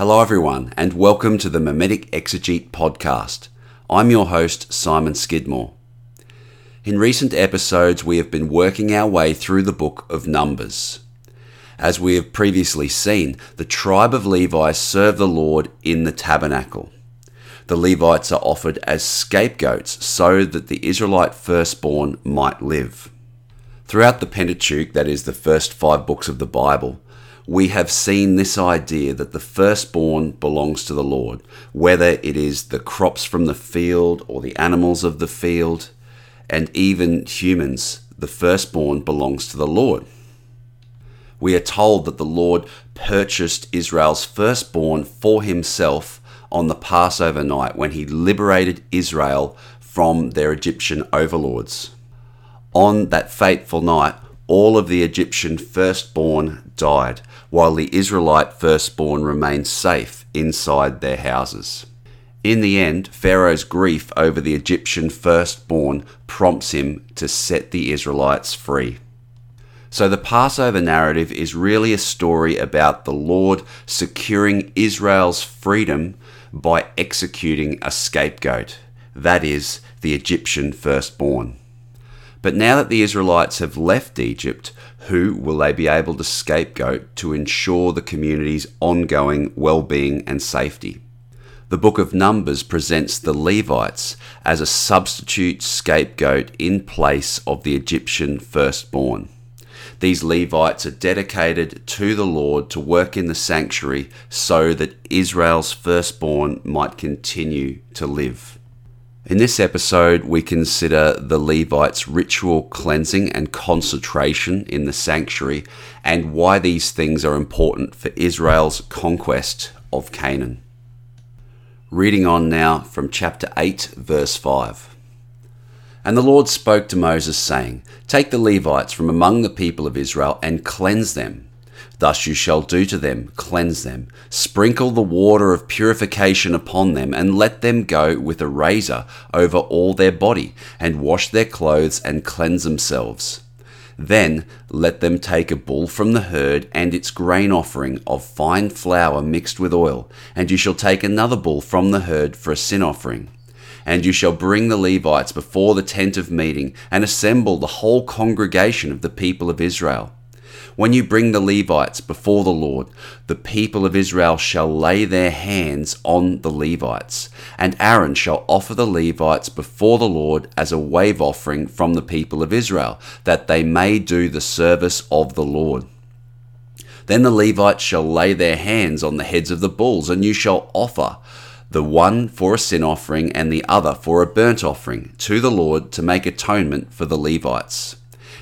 Hello, everyone, and welcome to the Mimetic Exegete podcast. I'm your host, Simon Skidmore. In recent episodes, we have been working our way through the book of Numbers. As we have previously seen, the tribe of Levi serve the Lord in the tabernacle. The Levites are offered as scapegoats so that the Israelite firstborn might live. Throughout the Pentateuch, that is the first five books of the Bible, we have seen this idea that the firstborn belongs to the Lord, whether it is the crops from the field or the animals of the field, and even humans, the firstborn belongs to the Lord we are told that the Lord purchased Israel's firstborn for himself on the Passover night when he liberated Israel from their Egyptian overlords. On that fateful night, all of the Egyptian firstborn died, while the Israelite firstborn remained safe inside their houses. In the end, Pharaoh's grief over the Egyptian firstborn prompts him to set the Israelites free. So the Passover narrative is really a story about the Lord securing Israel's freedom by executing a scapegoat, that is, the Egyptian firstborn. But now that the Israelites have left Egypt, who will they be able to scapegoat to ensure the community's ongoing well being and safety? The book of Numbers presents the Levites as a substitute scapegoat in place of the Egyptian firstborn. These Levites are dedicated to the Lord to work in the sanctuary so that Israel's firstborn might continue to live. In this episode, we consider the Levites' ritual cleansing and consecration in the sanctuary and why these things are important for Israel's conquest of Canaan. Reading on now from chapter 8, verse 5. And the Lord spoke to Moses, saying, Take the Levites from among the people of Israel and cleanse them. Thus you shall do to them, cleanse them, sprinkle the water of purification upon them, and let them go with a razor over all their body, and wash their clothes and cleanse themselves. Then let them take a bull from the herd and its grain offering of fine flour mixed with oil, and you shall take another bull from the herd for a sin offering and you shall bring the Levites before the tent of meeting, and assemble the whole congregation of the people of Israel. When you bring the Levites before the Lord, the people of Israel shall lay their hands on the Levites, and Aaron shall offer the Levites before the Lord as a wave offering from the people of Israel, that they may do the service of the Lord. Then the Levites shall lay their hands on the heads of the bulls, and you shall offer the one for a sin offering and the other for a burnt offering to the Lord to make atonement for the Levites.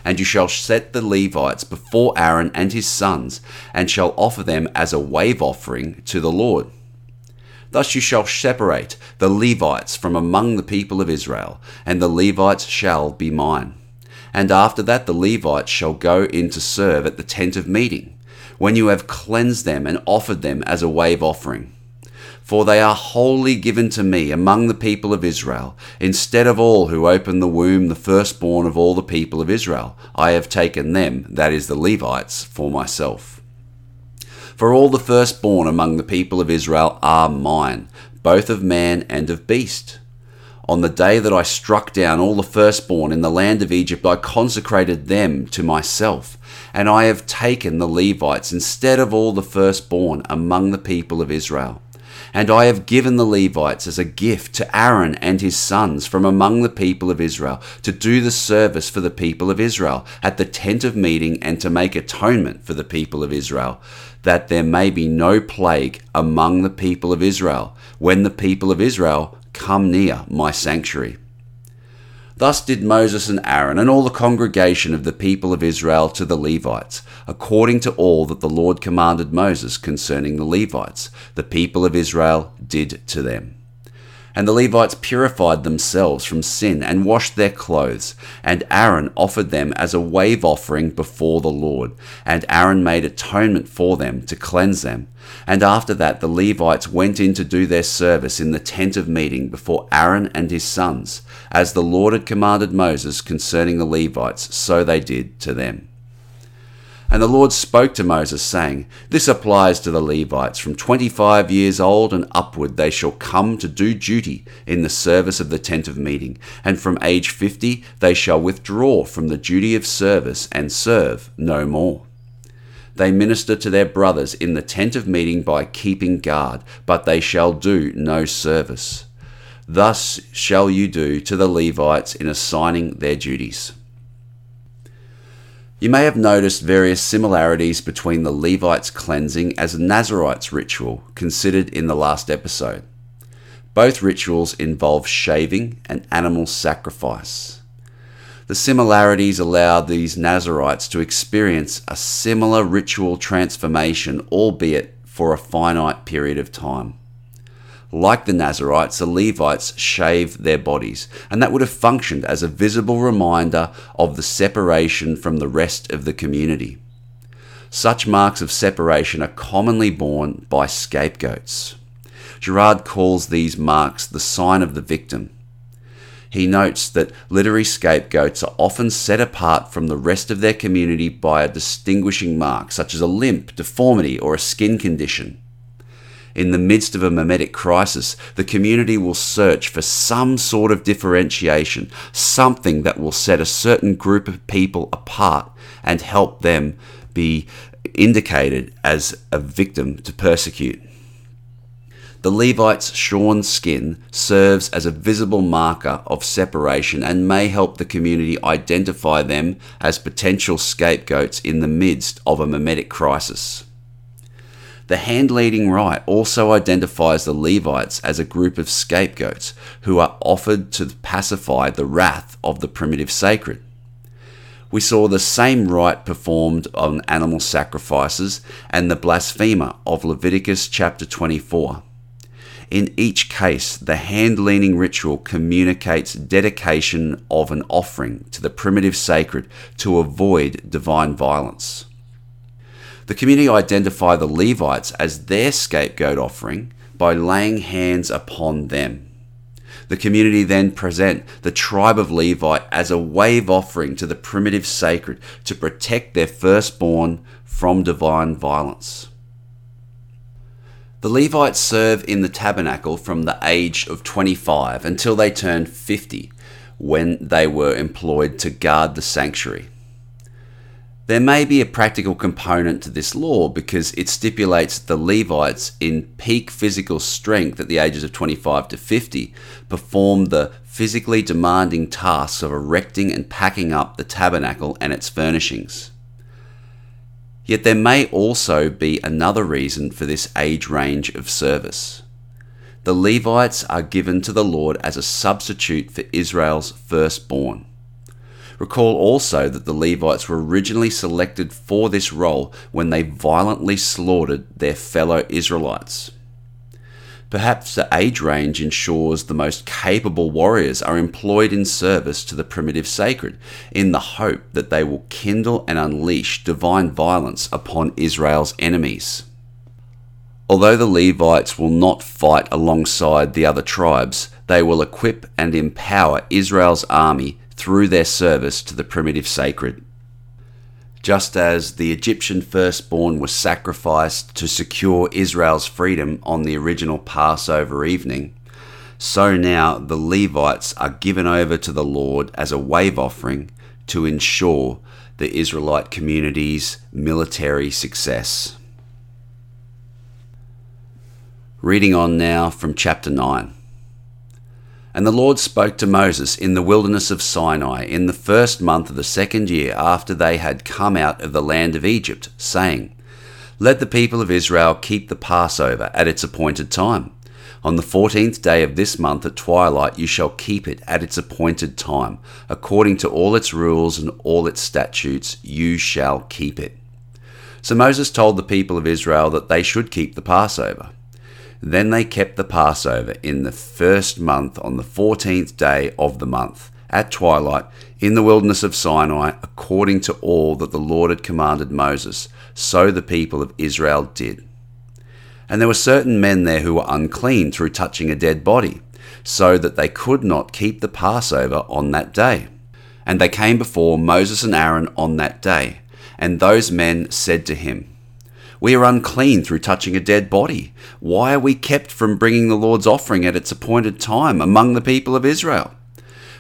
And you shall set the Levites before Aaron and his sons, and shall offer them as a wave offering to the Lord. Thus you shall separate the Levites from among the people of Israel, and the Levites shall be mine. And after that the Levites shall go in to serve at the tent of meeting, when you have cleansed them and offered them as a wave offering. For they are wholly given to me among the people of Israel. Instead of all who open the womb, the firstborn of all the people of Israel, I have taken them, that is the Levites, for myself. For all the firstborn among the people of Israel are mine, both of man and of beast. On the day that I struck down all the firstborn in the land of Egypt, I consecrated them to myself, and I have taken the Levites instead of all the firstborn among the people of Israel. And I have given the Levites as a gift to Aaron and his sons from among the people of Israel to do the service for the people of Israel at the tent of meeting and to make atonement for the people of Israel, that there may be no plague among the people of Israel when the people of Israel come near my sanctuary. Thus did Moses and Aaron and all the congregation of the people of Israel to the Levites, according to all that the Lord commanded Moses concerning the Levites, the people of Israel did to them. And the Levites purified themselves from sin and washed their clothes. And Aaron offered them as a wave offering before the Lord. And Aaron made atonement for them to cleanse them. And after that, the Levites went in to do their service in the tent of meeting before Aaron and his sons. As the Lord had commanded Moses concerning the Levites, so they did to them. And the Lord spoke to Moses, saying, This applies to the Levites. From twenty five years old and upward they shall come to do duty in the service of the tent of meeting, and from age fifty they shall withdraw from the duty of service and serve no more. They minister to their brothers in the tent of meeting by keeping guard, but they shall do no service. Thus shall you do to the Levites in assigning their duties. You may have noticed various similarities between the Levites' cleansing as a Nazarite's ritual considered in the last episode. Both rituals involve shaving and animal sacrifice. The similarities allow these Nazarites to experience a similar ritual transformation, albeit for a finite period of time. Like the Nazarites, the Levites shaved their bodies, and that would have functioned as a visible reminder of the separation from the rest of the community. Such marks of separation are commonly borne by scapegoats. Girard calls these marks the sign of the victim. He notes that literary scapegoats are often set apart from the rest of their community by a distinguishing mark, such as a limp, deformity, or a skin condition in the midst of a mimetic crisis, the community will search for some sort of differentiation, something that will set a certain group of people apart and help them be indicated as a victim to persecute. The Levite's shorn skin serves as a visible marker of separation and may help the community identify them as potential scapegoats in the midst of a mimetic crisis. The hand leaning rite also identifies the Levites as a group of scapegoats who are offered to pacify the wrath of the primitive sacred. We saw the same rite performed on animal sacrifices and the blasphemer of Leviticus chapter 24. In each case, the hand leaning ritual communicates dedication of an offering to the primitive sacred to avoid divine violence. The community identify the Levites as their scapegoat offering by laying hands upon them. The community then present the tribe of Levi as a wave offering to the primitive sacred to protect their firstborn from divine violence. The Levites serve in the tabernacle from the age of 25 until they turn 50, when they were employed to guard the sanctuary. There may be a practical component to this law because it stipulates the Levites in peak physical strength at the ages of 25 to 50 perform the physically demanding tasks of erecting and packing up the tabernacle and its furnishings. Yet there may also be another reason for this age range of service. The Levites are given to the Lord as a substitute for Israel's firstborn. Recall also that the Levites were originally selected for this role when they violently slaughtered their fellow Israelites. Perhaps the age range ensures the most capable warriors are employed in service to the primitive sacred, in the hope that they will kindle and unleash divine violence upon Israel's enemies. Although the Levites will not fight alongside the other tribes, they will equip and empower Israel's army through their service to the primitive sacred. Just as the Egyptian firstborn was sacrificed to secure Israel's freedom on the original Passover evening, so now the Levites are given over to the Lord as a wave offering to ensure the Israelite community's military success. Reading on now from chapter 9. And the Lord spoke to Moses in the wilderness of Sinai in the first month of the second year after they had come out of the land of Egypt, saying, Let the people of Israel keep the Passover at its appointed time. On the fourteenth day of this month at twilight you shall keep it at its appointed time. According to all its rules and all its statutes, you shall keep it. So Moses told the people of Israel that they should keep the Passover. Then they kept the Passover in the first month on the fourteenth day of the month, at twilight, in the wilderness of Sinai, according to all that the Lord had commanded Moses. So the people of Israel did. And there were certain men there who were unclean through touching a dead body, so that they could not keep the Passover on that day. And they came before Moses and Aaron on that day And those men said to him, We are unclean through touching a dead body. Why are we kept from bringing the Lord's offering at its appointed time among the people of Israel?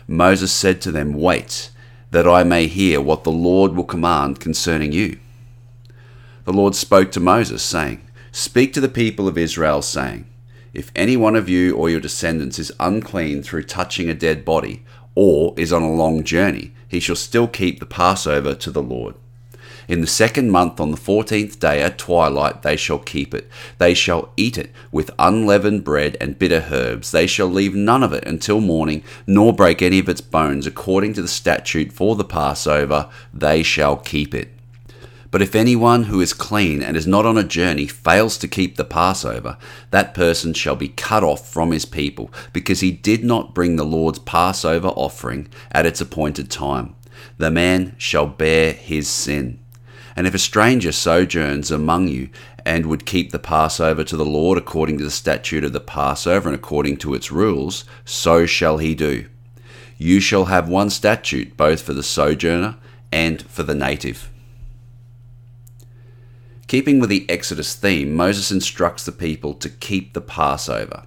Moses said to them, Wait, that I may hear what the Lord will command concerning you. The Lord spoke to Moses, saying, Speak to the people of Israel, saying, If any one of you or your descendants is unclean through touching a dead body, or is on a long journey, he shall still keep the Passover to the Lord. In the second month, on the fourteenth day at twilight, they shall keep it. They shall eat it with unleavened bread and bitter herbs. They shall leave none of it until morning, nor break any of its bones. According to the statute for the Passover, they shall keep it. But if anyone who is clean and is not on a journey fails to keep the Passover, that person shall be cut off from his people, because he did not bring the Lord's Passover offering at its appointed time. The man shall bear his sin. And if a stranger sojourns among you and would keep the Passover to the Lord according to the statute of the Passover and according to its rules, so shall he do. You shall have one statute both for the sojourner and for the native. Keeping with the Exodus theme, Moses instructs the people to keep the Passover.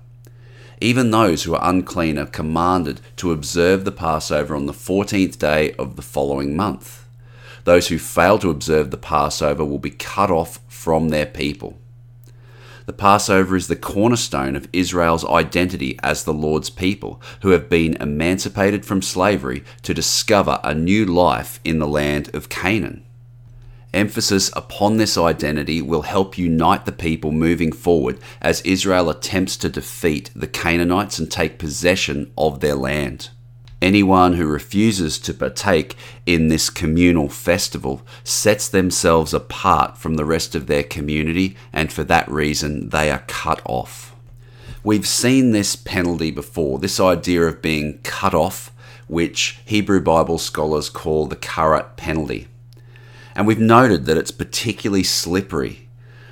Even those who are unclean are commanded to observe the Passover on the 14th day of the following month. Those who fail to observe the Passover will be cut off from their people. The Passover is the cornerstone of Israel's identity as the Lord's people, who have been emancipated from slavery to discover a new life in the land of Canaan. Emphasis upon this identity will help unite the people moving forward as Israel attempts to defeat the Canaanites and take possession of their land. Anyone who refuses to partake in this communal festival sets themselves apart from the rest of their community, and for that reason, they are cut off. We've seen this penalty before, this idea of being cut off, which Hebrew Bible scholars call the karet penalty. And we've noted that it's particularly slippery.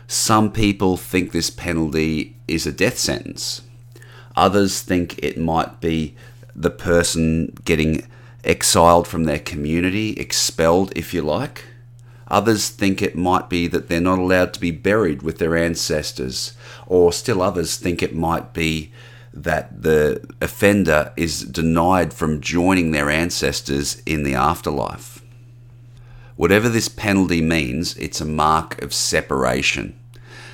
Some people think this penalty is a death sentence. Others think it might be the person getting exiled from their community, expelled, if you like. Others think it might be that they're not allowed to be buried with their ancestors, or still others think it might be that the offender is denied from joining their ancestors in the afterlife. Whatever this penalty means, it's a mark of separation.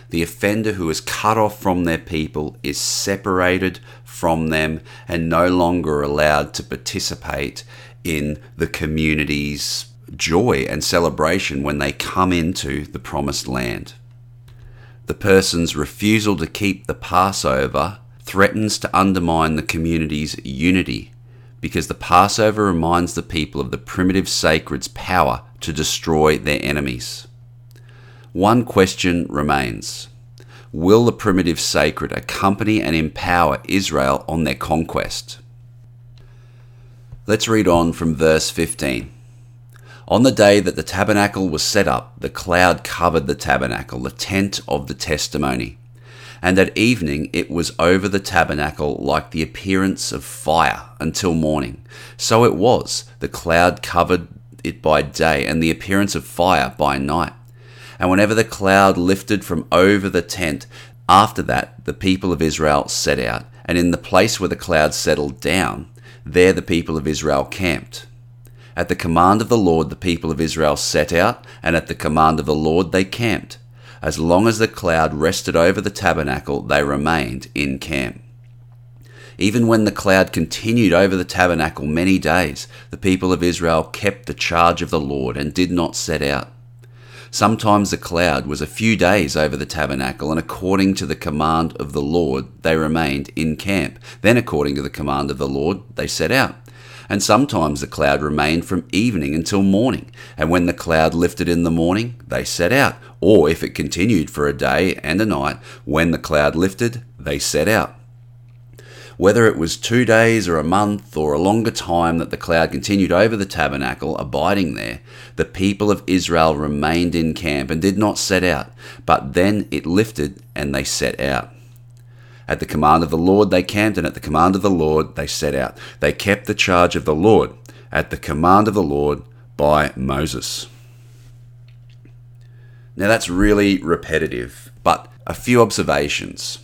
The offender who is cut off from their people is separated from them and no longer allowed to participate in the community's joy and celebration when they come into the promised land. The person's refusal to keep the Passover threatens to undermine the community's unity because the Passover reminds the people of the primitive sacred's power to destroy their enemies. One question remains Will the primitive sacred accompany and empower Israel on their conquest? Let's read on from verse 15. On the day that the tabernacle was set up, the cloud covered the tabernacle, the tent of the testimony. And at evening it was over the tabernacle like the appearance of fire until morning. So it was, the cloud covered it by day, and the appearance of fire by night. And whenever the cloud lifted from over the tent, after that the people of Israel set out, and in the place where the cloud settled down, there the people of Israel camped. At the command of the Lord, the people of Israel set out, and at the command of the Lord, they camped. As long as the cloud rested over the tabernacle, they remained in camp. Even when the cloud continued over the tabernacle many days, the people of Israel kept the charge of the Lord and did not set out. Sometimes the cloud was a few days over the tabernacle, and according to the command of the Lord, they remained in camp. Then, according to the command of the Lord, they set out. And sometimes the cloud remained from evening until morning, and when the cloud lifted in the morning, they set out. Or if it continued for a day and a night, when the cloud lifted, they set out. Whether it was two days or a month or a longer time that the cloud continued over the tabernacle, abiding there, the people of Israel remained in camp and did not set out, but then it lifted and they set out. At the command of the Lord they camped, and at the command of the Lord they set out. They kept the charge of the Lord, at the command of the Lord by Moses. Now that's really repetitive, but a few observations.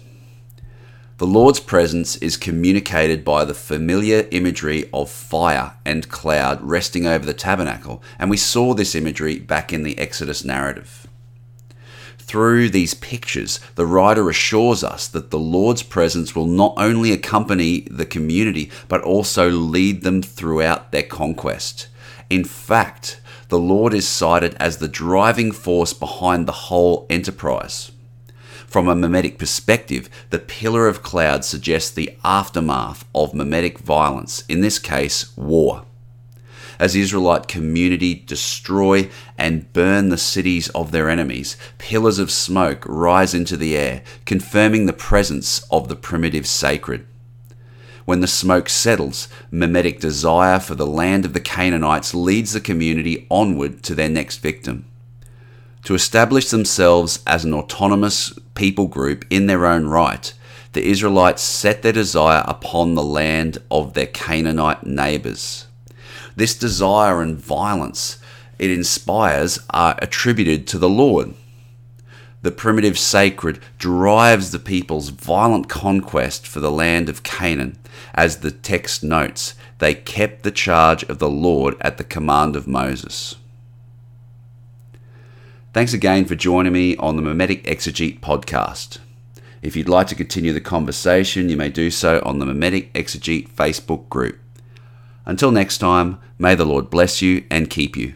The Lord's presence is communicated by the familiar imagery of fire and cloud resting over the tabernacle, and we saw this imagery back in the Exodus narrative. Through these pictures, the writer assures us that the Lord's presence will not only accompany the community, but also lead them throughout their conquest. In fact, the Lord is cited as the driving force behind the whole enterprise. From a mimetic perspective, the pillar of cloud suggests the aftermath of mimetic violence, in this case, war. As Israelite community destroy and burn the cities of their enemies, pillars of smoke rise into the air, confirming the presence of the primitive sacred. When the smoke settles, mimetic desire for the land of the Canaanites leads the community onward to their next victim to establish themselves as an autonomous people group in their own right, the Israelites set their desire upon the land of their Canaanite neighbors. This desire and violence it inspires are attributed to the Lord. The primitive sacred drives the people's violent conquest for the land of Canaan. As the text notes, they kept the charge of the Lord at the command of Moses. Thanks again for joining me on the Mimetic Exegete podcast. If you'd like to continue the conversation, you may do so on the Mimetic Exegete Facebook group. Until next time, may the Lord bless you and keep you.